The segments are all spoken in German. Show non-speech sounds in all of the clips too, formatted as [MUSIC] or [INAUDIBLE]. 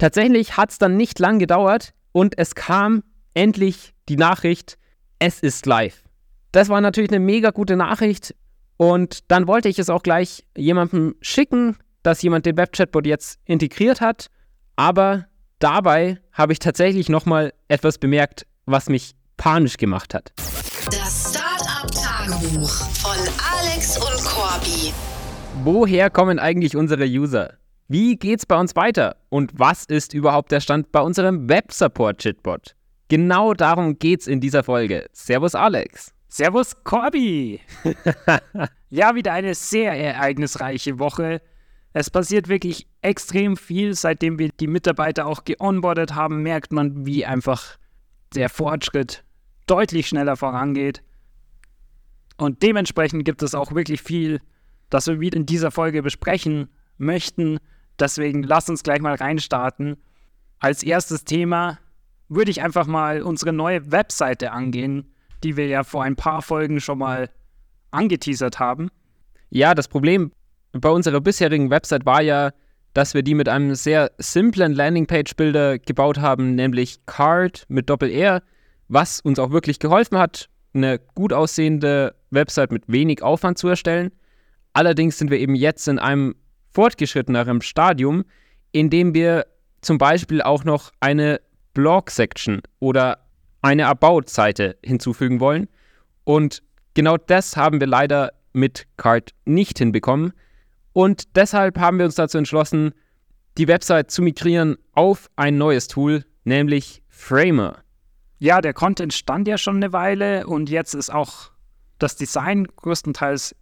Tatsächlich hat es dann nicht lang gedauert und es kam endlich die Nachricht, es ist live. Das war natürlich eine mega gute Nachricht und dann wollte ich es auch gleich jemandem schicken, dass jemand den Webchatbot jetzt integriert hat, aber dabei habe ich tatsächlich nochmal etwas bemerkt, was mich panisch gemacht hat. Das Startup-Tagebuch von Alex und Corby. Woher kommen eigentlich unsere User? Wie geht's bei uns weiter? Und was ist überhaupt der Stand bei unserem Web-Support-Chitbot? Genau darum geht's in dieser Folge. Servus Alex. Servus Corby. [LAUGHS] ja, wieder eine sehr ereignisreiche Woche. Es passiert wirklich extrem viel, seitdem wir die Mitarbeiter auch geonboardet haben, merkt man, wie einfach der Fortschritt deutlich schneller vorangeht. Und dementsprechend gibt es auch wirklich viel, das wir wieder in dieser Folge besprechen möchten. Deswegen lass uns gleich mal reinstarten. Als erstes Thema würde ich einfach mal unsere neue Webseite angehen, die wir ja vor ein paar Folgen schon mal angeteasert haben. Ja, das Problem bei unserer bisherigen Website war ja, dass wir die mit einem sehr simplen Landingpage-Builder gebaut haben, nämlich Card mit Doppel-R, was uns auch wirklich geholfen hat, eine gut aussehende Website mit wenig Aufwand zu erstellen. Allerdings sind wir eben jetzt in einem fortgeschritteneren Stadium, in dem wir zum Beispiel auch noch eine Blog-Section oder eine About-Seite hinzufügen wollen. Und genau das haben wir leider mit Card nicht hinbekommen. Und deshalb haben wir uns dazu entschlossen, die Website zu migrieren auf ein neues Tool, nämlich Framer. Ja, der Content stand ja schon eine Weile und jetzt ist auch das Design größtenteils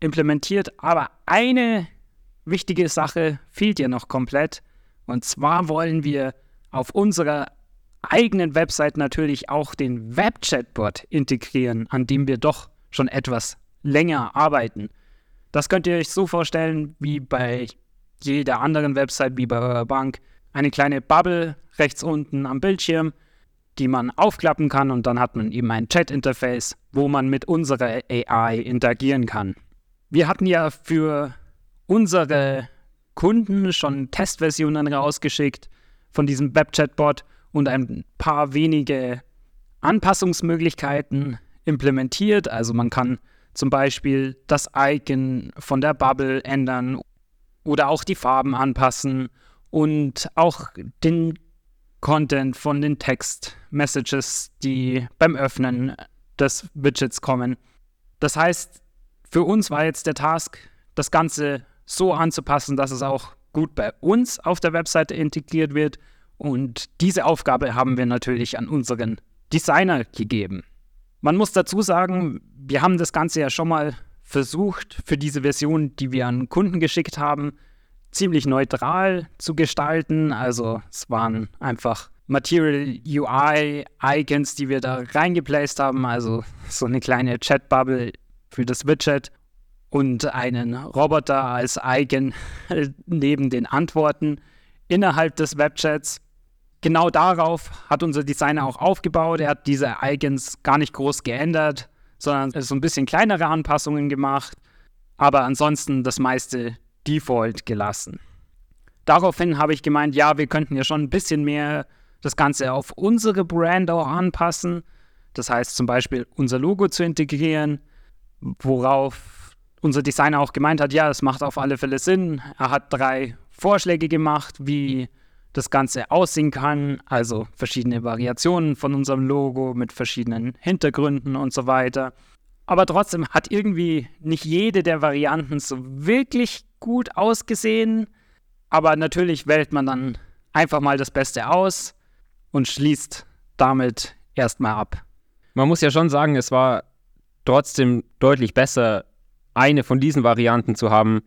implementiert. Aber eine wichtige Sache fehlt ja noch komplett. Und zwar wollen wir auf unserer eigenen Website natürlich auch den Web-Chatbot integrieren, an dem wir doch schon etwas länger arbeiten. Das könnt ihr euch so vorstellen wie bei jeder anderen Website, wie bei eurer Bank. Eine kleine Bubble rechts unten am Bildschirm, die man aufklappen kann und dann hat man eben ein Chat-Interface, wo man mit unserer AI interagieren kann. Wir hatten ja für unsere Kunden schon Testversionen rausgeschickt von diesem Web-Chatbot und ein paar wenige Anpassungsmöglichkeiten implementiert. Also man kann zum Beispiel das Icon von der Bubble ändern oder auch die Farben anpassen und auch den Content von den Text-Messages, die beim Öffnen des Widgets kommen. Das heißt, für uns war jetzt der Task, das Ganze so anzupassen, dass es auch gut bei uns auf der Webseite integriert wird. Und diese Aufgabe haben wir natürlich an unseren Designer gegeben. Man muss dazu sagen, wir haben das Ganze ja schon mal versucht, für diese Version, die wir an Kunden geschickt haben, ziemlich neutral zu gestalten. Also es waren einfach Material UI Icons, die wir da reingeplaced haben. Also so eine kleine Chat-Bubble für das Widget und einen Roboter als Icon [LAUGHS] neben den Antworten innerhalb des Webchats genau darauf hat unser Designer auch aufgebaut. Er hat diese Icons gar nicht groß geändert, sondern so ein bisschen kleinere Anpassungen gemacht, aber ansonsten das meiste Default gelassen. Daraufhin habe ich gemeint, ja, wir könnten ja schon ein bisschen mehr das Ganze auf unsere Brand auch anpassen. Das heißt zum Beispiel unser Logo zu integrieren, worauf unser Designer auch gemeint hat, ja, das macht auf alle Fälle Sinn. Er hat drei Vorschläge gemacht, wie das Ganze aussehen kann, also verschiedene Variationen von unserem Logo mit verschiedenen Hintergründen und so weiter. Aber trotzdem hat irgendwie nicht jede der Varianten so wirklich gut ausgesehen. Aber natürlich wählt man dann einfach mal das Beste aus und schließt damit erstmal ab. Man muss ja schon sagen, es war trotzdem deutlich besser, eine von diesen Varianten zu haben,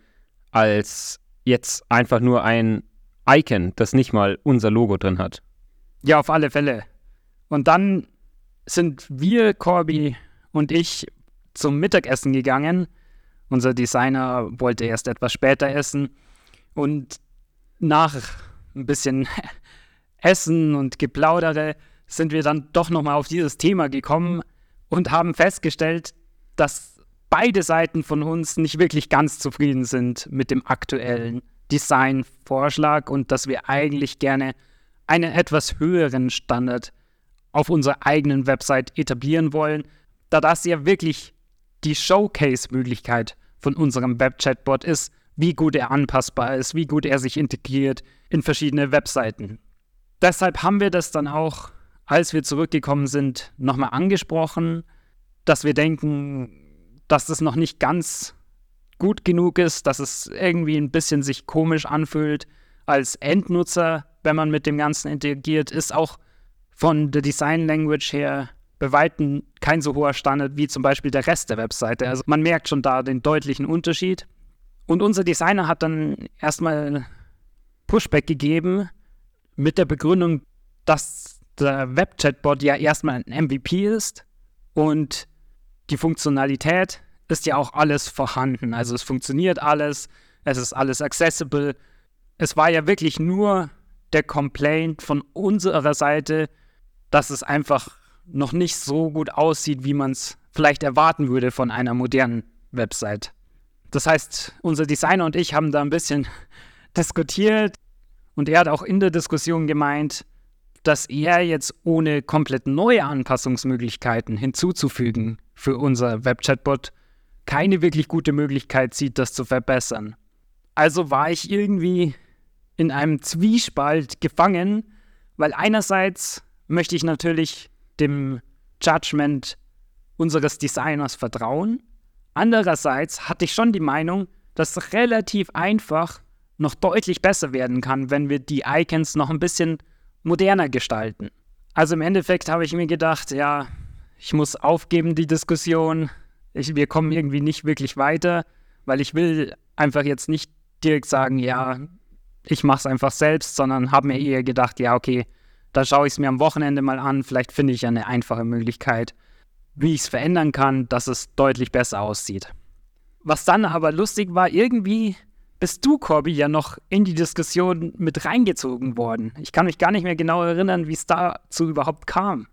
als jetzt einfach nur ein Icon, das nicht mal unser Logo drin hat. Ja, auf alle Fälle. Und dann sind wir, Corby und ich, zum Mittagessen gegangen. Unser Designer wollte erst etwas später essen. Und nach ein bisschen [LAUGHS] Essen und Geplaudere sind wir dann doch nochmal auf dieses Thema gekommen und haben festgestellt, dass beide Seiten von uns nicht wirklich ganz zufrieden sind mit dem aktuellen Designvorschlag und dass wir eigentlich gerne einen etwas höheren Standard auf unserer eigenen Website etablieren wollen, da das ja wirklich die Showcase-Möglichkeit von unserem Web-Chatbot ist, wie gut er anpassbar ist, wie gut er sich integriert in verschiedene Webseiten. Deshalb haben wir das dann auch, als wir zurückgekommen sind, nochmal angesprochen, dass wir denken, dass das noch nicht ganz gut genug ist, dass es irgendwie ein bisschen sich komisch anfühlt als Endnutzer, wenn man mit dem Ganzen interagiert, ist auch von der Design Language her bei Weitem kein so hoher Standard wie zum Beispiel der Rest der Webseite. Also man merkt schon da den deutlichen Unterschied. Und unser Designer hat dann erstmal Pushback gegeben mit der Begründung, dass der Web-Chatbot ja erstmal ein MVP ist und die Funktionalität ist ja auch alles vorhanden. Also es funktioniert alles, es ist alles accessible. Es war ja wirklich nur der Complaint von unserer Seite, dass es einfach noch nicht so gut aussieht, wie man es vielleicht erwarten würde von einer modernen Website. Das heißt, unser Designer und ich haben da ein bisschen [LAUGHS] diskutiert und er hat auch in der Diskussion gemeint, dass er jetzt ohne komplett neue Anpassungsmöglichkeiten hinzuzufügen für unser Web-Chatbot keine wirklich gute Möglichkeit sieht, das zu verbessern. Also war ich irgendwie in einem Zwiespalt gefangen, weil einerseits möchte ich natürlich dem Judgment unseres Designers vertrauen. Andererseits hatte ich schon die Meinung, dass es relativ einfach noch deutlich besser werden kann, wenn wir die Icons noch ein bisschen moderner gestalten. Also im Endeffekt habe ich mir gedacht, ja, ich muss aufgeben die Diskussion. Ich, wir kommen irgendwie nicht wirklich weiter, weil ich will einfach jetzt nicht direkt sagen, ja, ich mache es einfach selbst, sondern habe mir eher gedacht, ja, okay, da schaue ich es mir am Wochenende mal an. Vielleicht finde ich eine einfache Möglichkeit, wie ich es verändern kann, dass es deutlich besser aussieht. Was dann aber lustig war, irgendwie bist du, Corby, ja noch in die Diskussion mit reingezogen worden. Ich kann mich gar nicht mehr genau erinnern, wie es dazu überhaupt kam.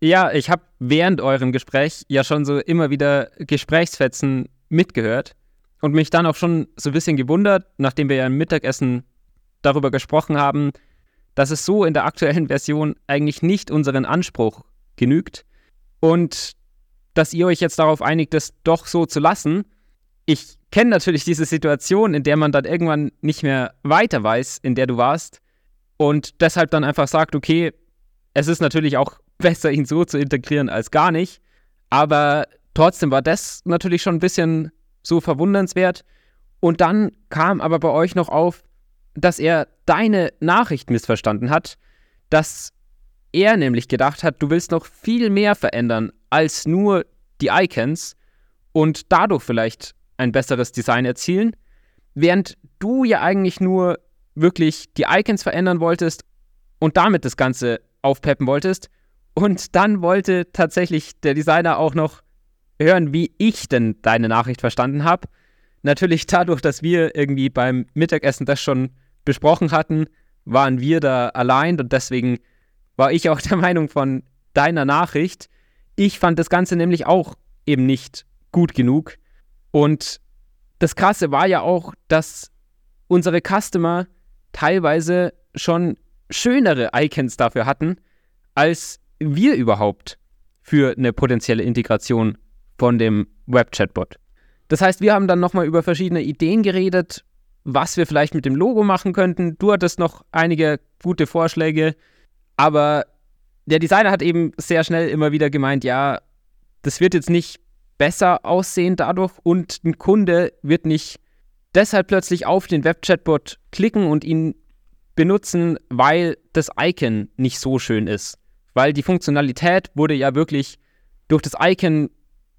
Ja, ich habe während eurem Gespräch ja schon so immer wieder Gesprächsfetzen mitgehört und mich dann auch schon so ein bisschen gewundert, nachdem wir ja im Mittagessen darüber gesprochen haben, dass es so in der aktuellen Version eigentlich nicht unseren Anspruch genügt und dass ihr euch jetzt darauf einigt, es doch so zu lassen. Ich kenne natürlich diese Situation, in der man dann irgendwann nicht mehr weiter weiß, in der du warst und deshalb dann einfach sagt, okay, es ist natürlich auch [LAUGHS] besser, ihn so zu integrieren als gar nicht, aber trotzdem war das natürlich schon ein bisschen so verwundernswert. Und dann kam aber bei euch noch auf, dass er deine Nachricht missverstanden hat, dass er nämlich gedacht hat, du willst noch viel mehr verändern als nur die Icons und dadurch vielleicht ein besseres Design erzielen, während du ja eigentlich nur wirklich die Icons verändern wolltest und damit das Ganze aufpeppen wolltest. Und dann wollte tatsächlich der Designer auch noch hören, wie ich denn deine Nachricht verstanden habe. Natürlich dadurch, dass wir irgendwie beim Mittagessen das schon besprochen hatten, waren wir da allein und deswegen war ich auch [LAUGHS] der Meinung von deiner Nachricht. Ich fand das Ganze nämlich auch eben nicht gut genug. Und das Krasse war ja auch, dass unsere Customer teilweise schon schönere Icons dafür hatten, als wir überhaupt für eine potenzielle Integration von dem Web-Chatbot. Das heißt, wir haben dann nochmal über verschiedene Ideen geredet, was wir vielleicht mit dem Logo machen könnten. Du hattest noch einige gute Vorschläge, aber der Designer hat eben sehr schnell immer wieder gemeint, ja, das wird jetzt nicht besser aussehen dadurch und ein Kunde wird nicht deshalb plötzlich auf den Web-Chatbot klicken und ihn benutzen, weil das Icon nicht so schön ist. Weil die Funktionalität wurde ja wirklich durch das Icon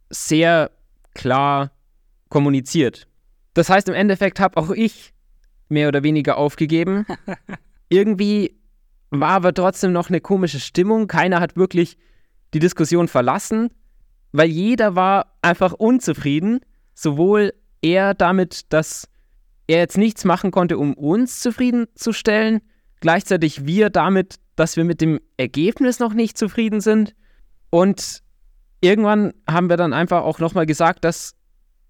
sehr klar kommuniziert. Das heißt, im Endeffekt habe auch ich mehr oder weniger aufgegeben. [LAUGHS] Irgendwie war aber trotzdem noch eine komische Stimmung. Keiner hat wirklich die Diskussion verlassen, weil jeder war einfach unzufrieden. Sowohl er damit, dass er jetzt nichts machen konnte, um uns zufriedenzustellen, gleichzeitig wir damit, dass wir mit dem Ergebnis noch nicht zufrieden sind. Und irgendwann haben wir dann einfach auch nochmal gesagt, dass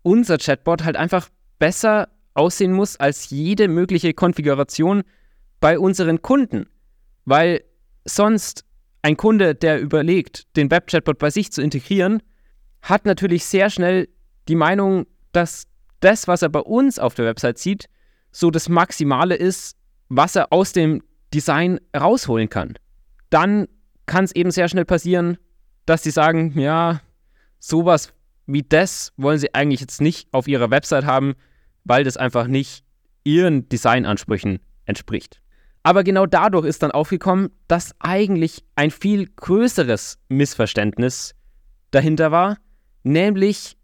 unser Chatbot halt einfach besser aussehen muss als jede mögliche Konfiguration bei unseren Kunden. Weil sonst ein Kunde, der überlegt, den Web-Chatbot bei sich zu integrieren, hat natürlich sehr schnell die Meinung, dass das, was er bei uns auf der Website sieht, so das Maximale ist, was er aus dem Design rausholen kann. Dann kann es eben sehr schnell passieren, dass sie sagen, ja, sowas wie das wollen sie eigentlich jetzt nicht auf ihrer Website haben, weil das einfach nicht ihren Designansprüchen entspricht. Aber genau dadurch ist dann aufgekommen, dass eigentlich ein viel größeres Missverständnis dahinter war, nämlich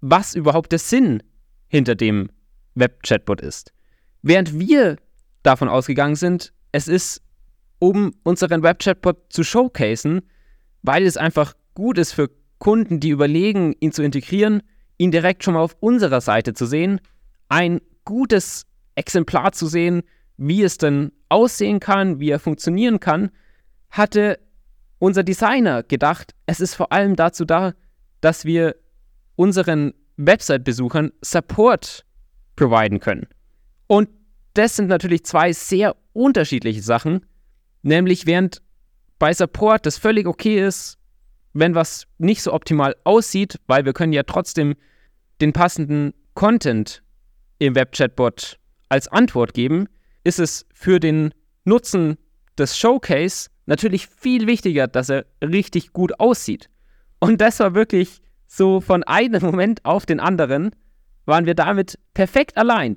was überhaupt der Sinn hinter dem Web-Chatbot ist. Während wir davon ausgegangen sind, es ist, um unseren Web-Chatbot zu showcasen, weil es einfach gut ist für Kunden, die überlegen, ihn zu integrieren, ihn direkt schon mal auf unserer Seite zu sehen, ein gutes Exemplar zu sehen, wie es denn aussehen kann, wie er funktionieren kann, hatte unser Designer gedacht, es ist vor allem dazu da, dass wir unseren Website-Besuchern Support providen können. Und das sind natürlich zwei sehr unterschiedliche Sachen, nämlich während bei Support das völlig okay ist, wenn was nicht so optimal aussieht, weil wir können ja trotzdem den passenden Content im Web-Chatbot als Antwort geben, ist es für den Nutzen des Showcase natürlich viel wichtiger, dass er richtig gut aussieht. Und das war wirklich so von einem Moment auf den anderen, waren wir damit perfekt allein.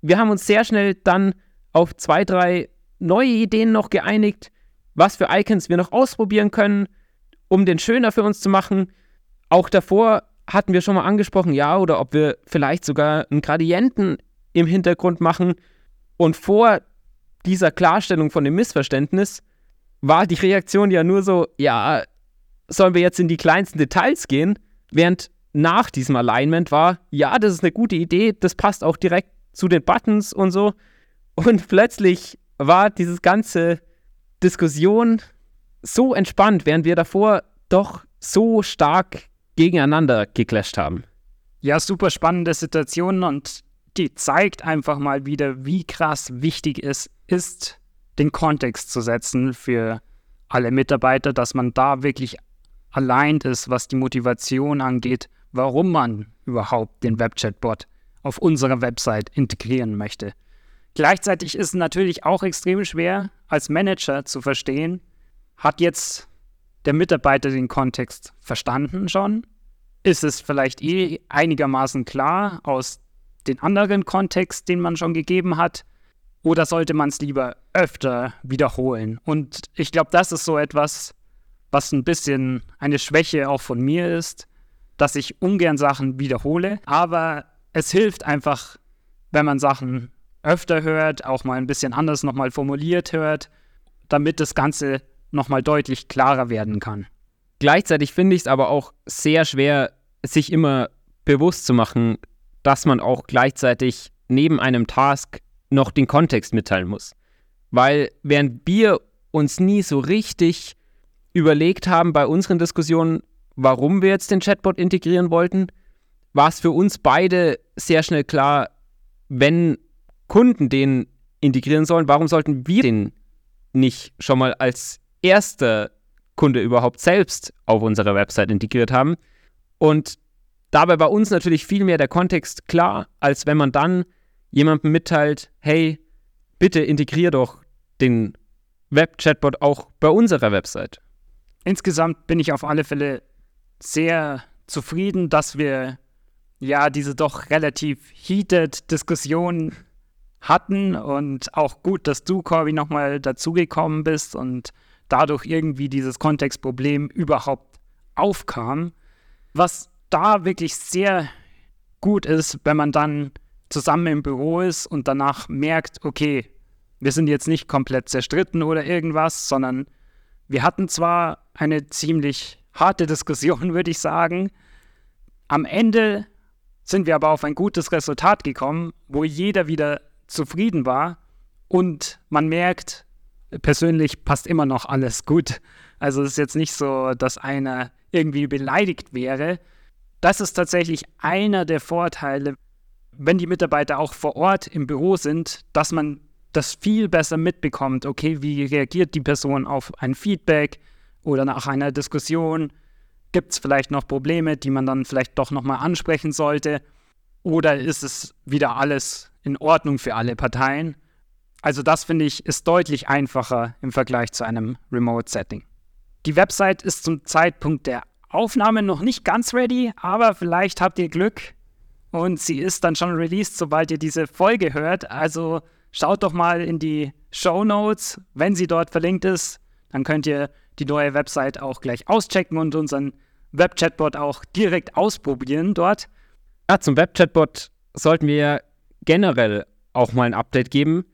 Wir haben uns sehr schnell dann auf zwei, drei neue Ideen noch geeinigt, was für Icons wir noch ausprobieren können, um den schöner für uns zu machen. Auch davor hatten wir schon mal angesprochen, ja, oder ob wir vielleicht sogar einen Gradienten im Hintergrund machen. Und vor dieser Klarstellung von dem Missverständnis war die Reaktion ja nur so, ja, sollen wir jetzt in die kleinsten Details gehen? Während nach diesem Alignment war, ja, das ist eine gute Idee, das passt auch direkt zu den Buttons und so. Und [LAUGHS] plötzlich war dieses ganze Diskussion so entspannt, während wir davor doch so stark gegeneinander geclasht haben. Ja, super spannende Situation und die zeigt einfach mal wieder, wie krass wichtig es ist, den Kontext zu setzen für alle Mitarbeiter, dass man da wirklich allein ist, was die Motivation angeht, warum man überhaupt den Webchatbot auf unserer Website integrieren möchte. Gleichzeitig ist es natürlich auch extrem schwer, als Manager zu verstehen, hat jetzt der Mitarbeiter den Kontext verstanden schon? Ist es vielleicht eh einigermaßen klar aus den anderen Kontext, den man schon gegeben hat? Oder sollte man es lieber öfter wiederholen? Und ich glaube, das ist so etwas, was ein bisschen eine Schwäche auch von mir ist, dass ich ungern Sachen wiederhole. Aber es hilft einfach, wenn man Sachen öfter hört, auch mal ein bisschen anders nochmal formuliert hört, damit das Ganze nochmal deutlich klarer werden kann. Gleichzeitig finde ich es aber auch sehr schwer, sich immer bewusst zu machen, dass man auch gleichzeitig neben einem Task noch den Kontext mitteilen muss. Weil während wir uns nie so richtig überlegt haben bei unseren Diskussionen, warum wir jetzt den Chatbot integrieren wollten, war es für uns beide sehr schnell klar, wenn Kunden den integrieren sollen, warum sollten wir den nicht schon mal als erster Kunde überhaupt selbst auf unserer Website integriert haben? Und dabei war uns natürlich viel mehr der Kontext klar, als wenn man dann jemandem mitteilt, hey, bitte integrier doch den Web-Chatbot auch bei unserer Website. Insgesamt bin ich auf alle Fälle sehr zufrieden, dass wir ja diese doch relativ heated Diskussion hatten und auch gut, dass du, Corby, nochmal dazugekommen bist und dadurch irgendwie dieses Kontextproblem überhaupt aufkam. Was da wirklich sehr gut ist, wenn man dann zusammen im Büro ist und danach merkt, okay, wir sind jetzt nicht komplett zerstritten oder irgendwas, sondern wir hatten zwar eine ziemlich harte Diskussion, [LAUGHS] würde ich sagen. Am Ende sind wir aber auf ein gutes Resultat gekommen, wo jeder wieder zufrieden war und man merkt, persönlich passt immer noch alles gut. Also es ist jetzt nicht so, dass einer irgendwie beleidigt wäre. Das ist tatsächlich einer der Vorteile, wenn die Mitarbeiter auch vor Ort im Büro sind, dass man das viel besser mitbekommt. Okay, wie reagiert die Person auf ein Feedback oder nach einer Diskussion? Gibt es vielleicht noch Probleme, die man dann vielleicht doch nochmal ansprechen sollte? Oder ist es wieder alles in Ordnung für alle Parteien? Also das finde ich ist deutlich einfacher im Vergleich zu einem Remote-Setting. Die Website ist zum Zeitpunkt der Aufnahme noch nicht ganz ready, aber vielleicht habt ihr Glück und sie ist dann schon released, sobald ihr diese Folge hört. Also schaut doch mal in die Show Notes, wenn sie dort verlinkt ist, dann könnt ihr die neue Website auch gleich auschecken und unseren Web-Chatbot auch direkt ausprobieren dort. Ja, zum Web-Chatbot sollten wir generell auch mal ein Update geben.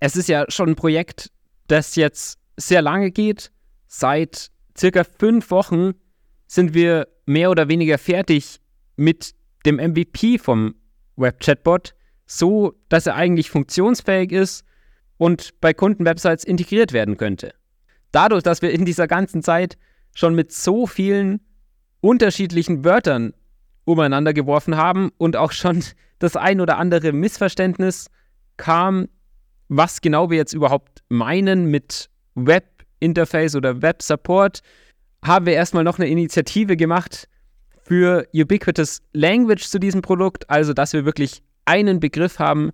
Es ist ja schon ein Projekt, das jetzt sehr lange geht. Seit circa fünf Wochen sind wir mehr oder weniger fertig mit dem MVP vom Web-Chatbot, so dass er eigentlich funktionsfähig ist und bei Kundenwebsites integriert werden könnte. Dadurch, dass wir in dieser ganzen Zeit schon mit so vielen unterschiedlichen Wörtern umeinander geworfen haben und auch schon [LAUGHS] das ein oder andere Missverständnis kam, was genau wir jetzt überhaupt meinen mit Web-Interface oder Web-Support, haben wir erstmal noch eine Initiative gemacht für Ubiquitous Language zu diesem Produkt, also dass wir wirklich einen Begriff haben,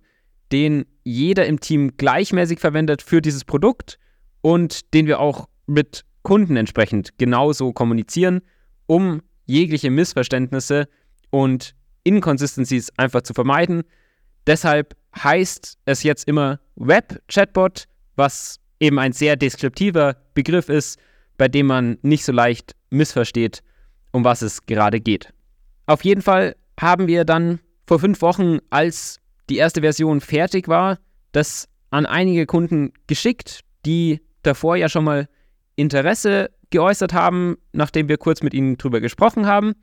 den jeder im Team gleichmäßig verwendet für dieses Produkt und den wir auch mit Kunden entsprechend genauso kommunizieren, um jegliche Missverständnisse und Inconsistencies einfach zu vermeiden. Deshalb heißt es jetzt immer Web-Chatbot, was eben ein sehr deskriptiver Begriff ist, bei dem man nicht so leicht missversteht, um was es gerade geht. Auf jeden Fall haben wir dann vor fünf Wochen, als die erste Version fertig war, das an einige Kunden geschickt, die davor ja schon mal Interesse geäußert haben, nachdem wir kurz mit ihnen drüber gesprochen haben.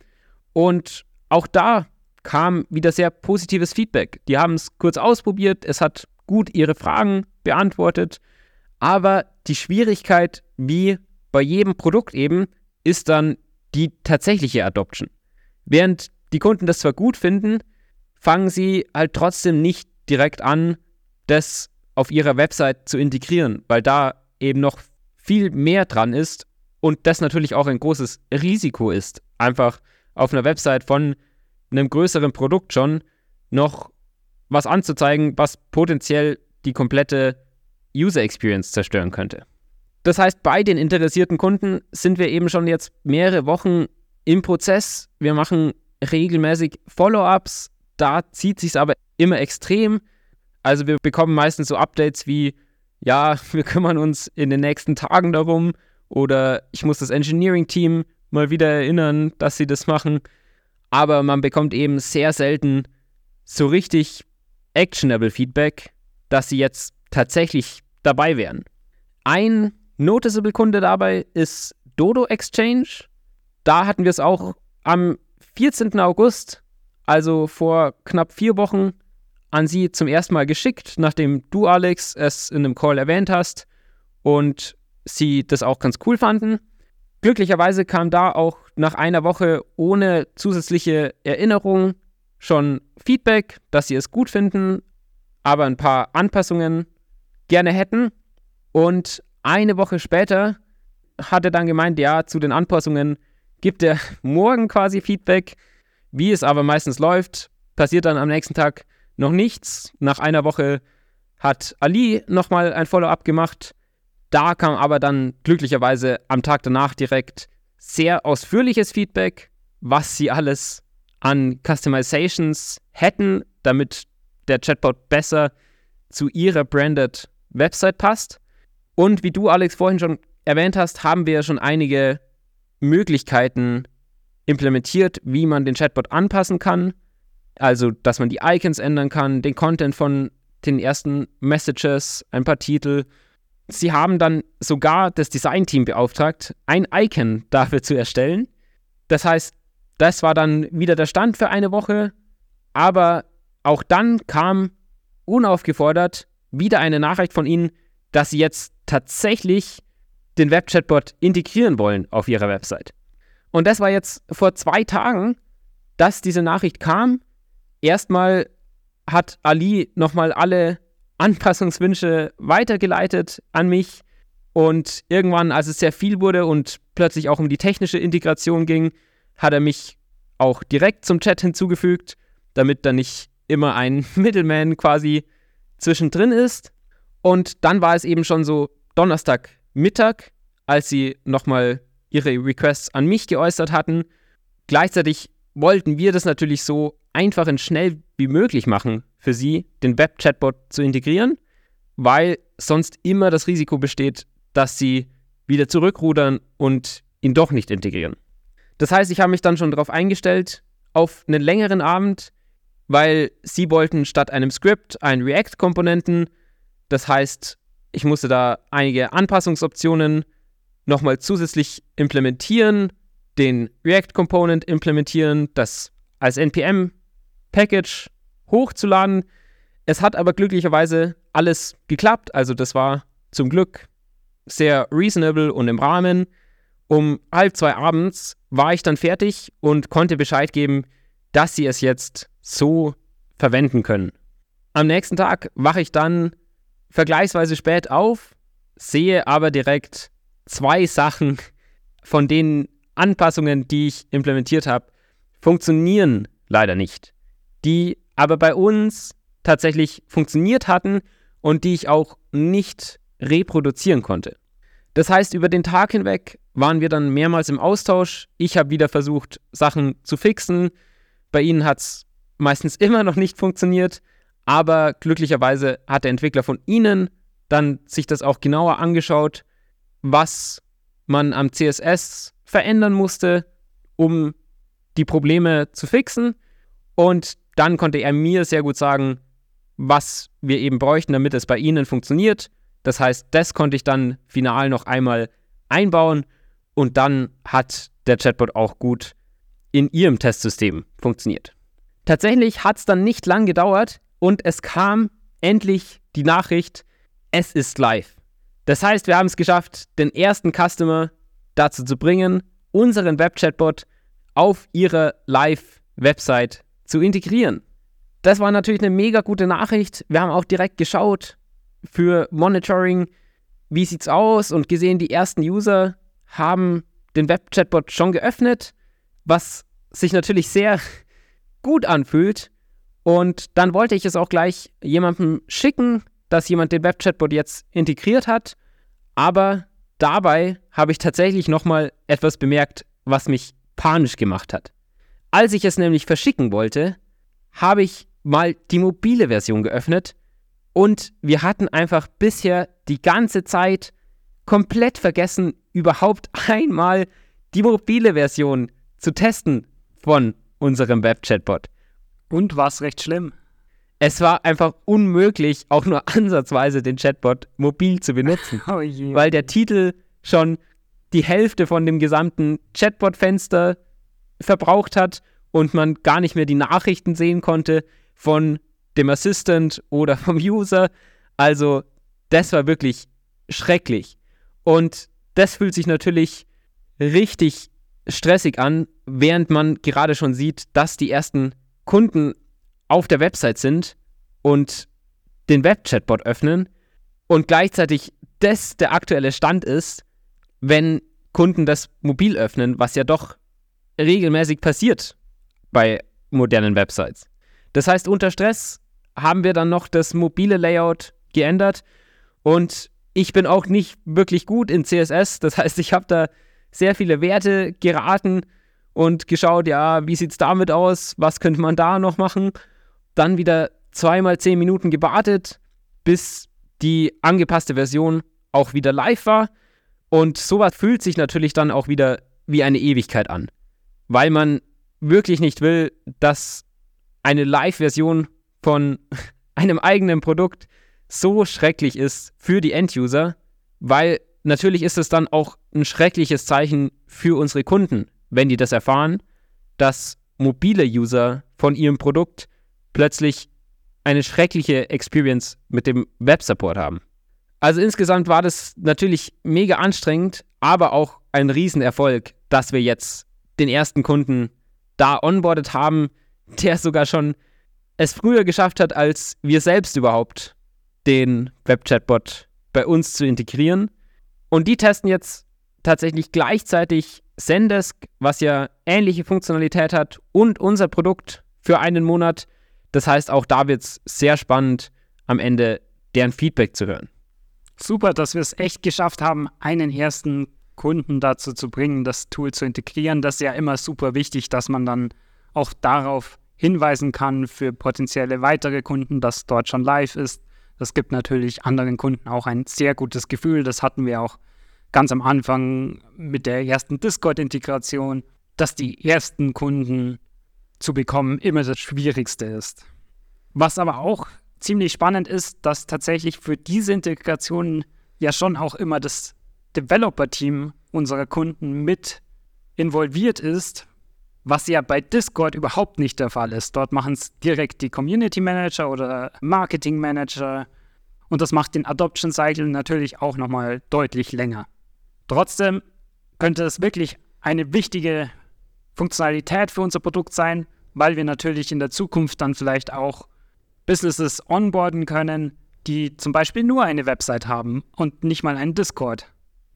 Und auch da kam wieder sehr positives Feedback. Die haben es kurz ausprobiert, es hat gut ihre Fragen beantwortet, aber die Schwierigkeit, wie bei jedem Produkt eben, ist dann die tatsächliche Adoption. Während die Kunden das zwar gut finden, fangen sie halt trotzdem nicht direkt an, das auf ihrer Website zu integrieren, weil da eben noch viel mehr dran ist und das natürlich auch ein großes Risiko ist, einfach auf einer Website von einem größeren Produkt schon noch was anzuzeigen, was potenziell die komplette User Experience zerstören könnte. Das heißt, bei den interessierten Kunden sind wir eben schon jetzt mehrere Wochen im Prozess. Wir machen regelmäßig Follow-ups. Da zieht sich aber immer extrem. Also wir bekommen meistens so Updates wie, ja, [LAUGHS] wir kümmern uns in den nächsten Tagen darum oder ich muss das Engineering-Team mal wieder erinnern, dass sie das machen aber man bekommt eben sehr selten so richtig actionable Feedback, dass sie jetzt tatsächlich dabei wären. Ein noticeable Kunde dabei ist Dodo Exchange. Da hatten wir es auch am 14. August, also vor knapp vier Wochen, an sie zum ersten Mal geschickt, nachdem du, Alex, es in einem Call erwähnt hast und sie das auch ganz cool fanden. Glücklicherweise kam da auch nach einer Woche ohne zusätzliche Erinnerung schon Feedback, dass sie es gut finden, aber ein paar Anpassungen gerne hätten. Und eine Woche später hat er dann gemeint, ja, zu den Anpassungen gibt er [LAUGHS] morgen quasi Feedback. Wie es aber meistens läuft, passiert dann am nächsten Tag noch nichts. Nach einer Woche hat Ali nochmal ein Follow-up gemacht da kam aber dann glücklicherweise am Tag danach direkt sehr ausführliches Feedback, was sie alles an Customizations hätten, damit der Chatbot besser zu ihrer branded Website passt. Und wie du, Alex, vorhin schon erwähnt hast, haben wir schon einige Möglichkeiten implementiert, wie man den Chatbot anpassen kann. Also, dass man die Icons ändern kann, den Content von den ersten Messages, ein paar Titel Sie haben dann sogar das Designteam beauftragt, ein Icon dafür zu erstellen. Das heißt, das war dann wieder der Stand für eine Woche, aber auch dann kam unaufgefordert wieder eine Nachricht von Ihnen, dass Sie jetzt tatsächlich den Web-Chatbot integrieren wollen auf Ihrer Website. Und das war jetzt vor zwei Tagen, dass diese Nachricht kam. Erstmal hat Ali nochmal alle Anpassungswünsche weitergeleitet an mich. Und irgendwann, als es sehr viel wurde und plötzlich auch um die technische Integration ging, hat er mich auch direkt zum Chat hinzugefügt, damit da nicht immer ein [LAUGHS] Middleman quasi zwischendrin ist. Und dann war es eben schon so Donnerstagmittag, als sie nochmal ihre Requests an mich geäußert hatten. Gleichzeitig wollten wir das natürlich so einfach und schnell wie möglich machen für sie, den Web-Chatbot zu integrieren, weil sonst immer das Risiko besteht, dass sie wieder zurückrudern und ihn doch nicht integrieren. Das heißt, ich habe mich dann schon darauf eingestellt, auf einen längeren Abend, weil sie wollten statt einem Script einen React-Komponenten. Das heißt, ich musste da einige Anpassungsoptionen nochmal zusätzlich implementieren, den React-Component implementieren, das als NPM-Package hochzuladen. Es hat aber glücklicherweise alles geklappt. Also das war zum Glück sehr reasonable und im Rahmen. Um halb zwei abends war ich dann fertig und konnte Bescheid geben, dass sie es jetzt so verwenden können. Am nächsten Tag wache ich dann vergleichsweise spät auf, sehe aber direkt zwei Sachen von den Anpassungen, die ich implementiert habe, funktionieren leider nicht. Die aber bei uns tatsächlich funktioniert hatten und die ich auch nicht reproduzieren konnte. Das heißt, über den Tag hinweg waren wir dann mehrmals im Austausch. Ich habe wieder versucht, Sachen zu fixen. Bei ihnen hat es meistens [LAUGHS] immer noch nicht funktioniert, aber glücklicherweise hat der Entwickler von ihnen dann sich das auch genauer angeschaut, was man am CSS verändern musste, um die Probleme zu fixen. Und dann konnte er mir sehr gut sagen, was wir eben bräuchten, damit es bei Ihnen funktioniert. Das heißt, das konnte ich dann final noch einmal einbauen und dann hat der Chatbot auch gut in Ihrem Testsystem funktioniert. Tatsächlich hat es dann nicht lang gedauert und es kam endlich die Nachricht, es ist live. Das heißt, wir haben es geschafft, den ersten Customer dazu zu bringen, unseren Web-Chatbot auf ihre Live-Website zu integrieren. Das war natürlich eine mega gute Nachricht. Wir haben auch direkt geschaut für Monitoring, wie sieht's aus und gesehen, die ersten User haben den Web-Chatbot schon geöffnet, was sich natürlich sehr [LAUGHS] gut anfühlt. Und dann wollte ich es auch gleich jemandem schicken, dass jemand den Web-Chatbot jetzt integriert hat. Aber dabei habe ich tatsächlich nochmal etwas bemerkt, was mich panisch gemacht hat. Als ich es nämlich verschicken wollte, habe ich mal die mobile Version geöffnet und wir hatten einfach bisher die ganze Zeit komplett vergessen, überhaupt [LAUGHS] einmal die mobile Version zu testen von unserem Web-Chatbot. Und war es recht schlimm? Es war einfach unmöglich, auch nur [LAUGHS] ansatzweise den Chatbot mobil zu benutzen, [LAUGHS] oh weil der Titel schon die Hälfte von dem gesamten Chatbot-Fenster verbraucht hat und man gar nicht mehr die Nachrichten sehen konnte von dem Assistant oder [LAUGHS] vom User. Also das war wirklich schrecklich. Und das fühlt sich natürlich richtig stressig an, während man gerade schon sieht, dass die ersten Kunden auf der Website sind und den Web-Chatbot öffnen und gleichzeitig das der aktuelle Stand ist, wenn Kunden das mobil öffnen, was ja doch regelmäßig passiert bei modernen Websites. Das heißt, unter Stress haben wir dann noch das mobile Layout geändert und ich bin auch nicht wirklich gut in CSS. Das heißt, ich habe da sehr viele Werte geraten und geschaut, ja, wie sieht es damit aus? Was könnte man da noch machen? Dann wieder zweimal zehn Minuten gewartet, bis die angepasste Version auch wieder live war. Und sowas fühlt sich natürlich dann auch wieder wie eine Ewigkeit an, weil man wirklich nicht will, dass eine Live-Version von [LAUGHS] einem eigenen Produkt so schrecklich ist für die End-User, weil natürlich ist es dann auch ein schreckliches Zeichen für unsere Kunden, wenn die das erfahren, dass mobile User von ihrem Produkt plötzlich eine schreckliche Experience mit dem Web-Support haben. Also insgesamt war das natürlich mega anstrengend, aber auch ein Riesenerfolg, dass wir jetzt den ersten Kunden da onboardet haben, der sogar schon es früher geschafft hat, als wir selbst überhaupt den Web-Chatbot bei uns zu integrieren. Und die testen jetzt tatsächlich gleichzeitig Zendesk, was ja ähnliche Funktionalität hat, und unser Produkt für einen Monat. Das heißt, auch da wird es sehr spannend, am Ende deren Feedback zu hören. Super, dass wir es echt geschafft haben, einen ersten Kunden dazu zu bringen, das Tool zu integrieren. Das ist ja immer super wichtig, dass man dann auch darauf hinweisen kann für potenzielle weitere Kunden, dass dort schon live ist. Das gibt natürlich anderen Kunden auch ein sehr gutes Gefühl. Das hatten wir auch ganz am Anfang mit der ersten Discord-Integration, dass die ersten Kunden zu bekommen immer das Schwierigste ist. Was aber auch ziemlich spannend ist, dass tatsächlich für diese Integration ja schon auch immer das Developer-Team unserer Kunden mit involviert ist, was ja bei Discord überhaupt nicht der Fall ist. Dort machen es direkt die Community Manager oder Marketing Manager und das macht den Adoption Cycle natürlich auch nochmal deutlich länger. Trotzdem könnte es wirklich eine wichtige Funktionalität für unser Produkt sein, weil wir natürlich in der Zukunft dann vielleicht auch Businesses onboarden können, die zum Beispiel nur eine Website haben und nicht mal einen Discord.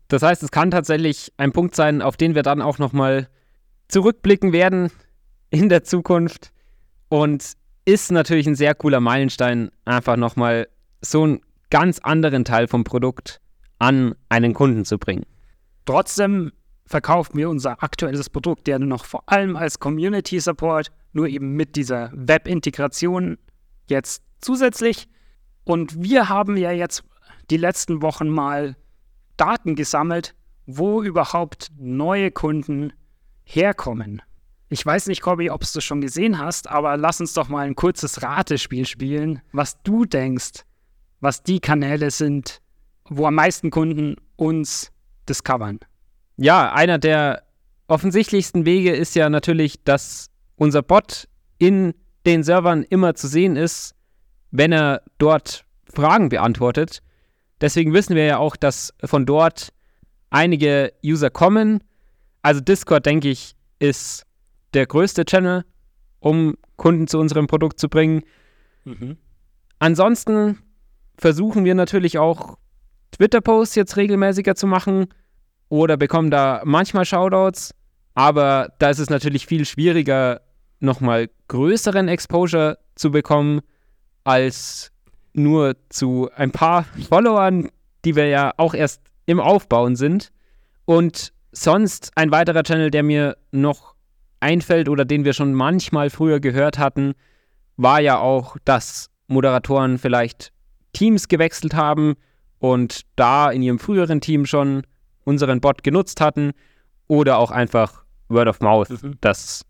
Das heißt, es kann tatsächlich ein Punkt sein, auf den wir dann auch nochmal zurückblicken werden in der Zukunft und ist natürlich ein sehr cooler Meilenstein, einfach nochmal so einen ganz anderen Teil vom Produkt an einen Kunden zu bringen. Trotzdem verkaufen wir unser aktuelles Produkt ja noch vor allem als Community Support, nur eben mit dieser Web-Integration jetzt zusätzlich. Und wir haben ja jetzt die letzten Wochen mal Daten gesammelt, wo überhaupt neue Kunden herkommen. Ich weiß nicht, Corby, ob du schon gesehen hast, aber lass uns doch mal ein kurzes Ratespiel spielen, was du denkst, was die Kanäle sind, wo am meisten Kunden uns discovern. Ja, einer der offensichtlichsten Wege ist ja natürlich, dass unser Bot in den Servern immer zu sehen ist, wenn er dort Fragen beantwortet. Deswegen wissen wir ja auch, dass von dort einige User kommen. Also Discord, denke ich, ist der größte Channel, um Kunden zu unserem Produkt zu bringen. Mhm. Ansonsten versuchen wir natürlich auch Twitter-Posts jetzt regelmäßiger zu machen oder bekommen da manchmal Shoutouts. Aber da ist es natürlich viel schwieriger, nochmal größeren Exposure zu bekommen, als nur zu ein paar Followern, die wir ja auch erst im Aufbauen sind. Und sonst ein weiterer Channel, der mir noch einfällt oder den wir schon manchmal früher gehört hatten, war ja auch, dass Moderatoren vielleicht Teams gewechselt haben und da in ihrem früheren Team schon unseren Bot genutzt hatten oder auch einfach Word of Mouth, mhm. dass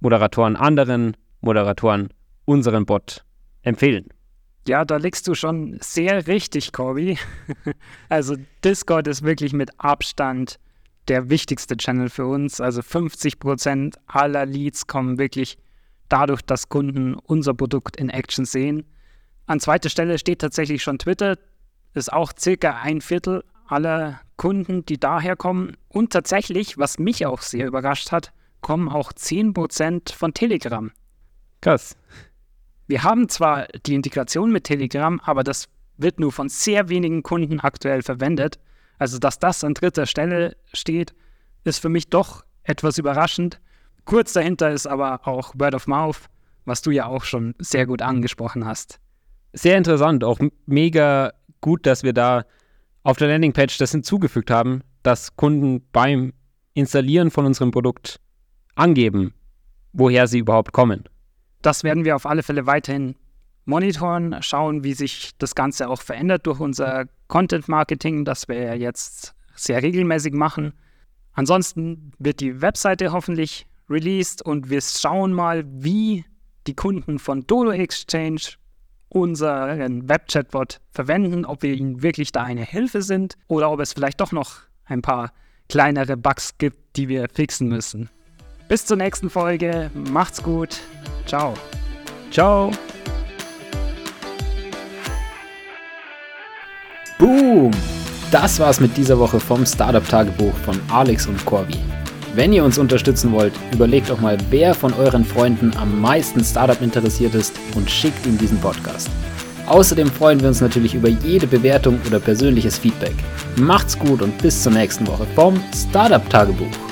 Moderatoren anderen Moderatoren unseren Bot empfehlen. Ja, da liegst du schon sehr richtig, Corby. [LAUGHS] also Discord ist wirklich mit Abstand der wichtigste Channel für uns. Also 50 Prozent aller Leads kommen wirklich dadurch, dass Kunden unser Produkt in Action sehen. An zweiter Stelle steht tatsächlich schon Twitter. Ist auch circa ein Viertel aller Kunden, die daher kommen. Und tatsächlich, was mich auch sehr überrascht hat, kommen auch 10% von Telegram. Krass. Wir haben zwar die Integration mit Telegram, aber das wird nur von sehr wenigen Kunden aktuell verwendet. Also, dass das an dritter Stelle steht, ist für mich doch etwas überraschend. Kurz dahinter ist aber auch Word of Mouth, was du ja auch schon sehr gut angesprochen hast. Sehr interessant, auch mega gut, dass wir da auf der Landingpage das hinzugefügt haben, dass Kunden beim Installieren von unserem Produkt angeben, woher sie überhaupt kommen. Das werden wir auf alle Fälle weiterhin monitoren, schauen, wie sich das Ganze auch verändert durch unser Content Marketing, das wir jetzt sehr regelmäßig machen. Ansonsten wird die Webseite hoffentlich released und wir schauen mal, wie die Kunden von Dodo Exchange unseren Web-Chatbot verwenden, ob wir ihnen wirklich da eine Hilfe sind oder ob es vielleicht doch noch ein paar kleinere Bugs gibt, die wir fixen müssen. Bis zur nächsten Folge. Macht's gut. Ciao. Ciao. Boom! Das war's mit dieser Woche vom Startup Tagebuch von Alex und Corby. Wenn ihr uns unterstützen wollt, überlegt doch mal, wer von euren Freunden am meisten Startup interessiert ist und schickt ihm diesen Podcast. Außerdem freuen wir uns natürlich über jede Bewertung oder persönliches Feedback. Macht's gut und bis zur nächsten Woche vom Startup Tagebuch.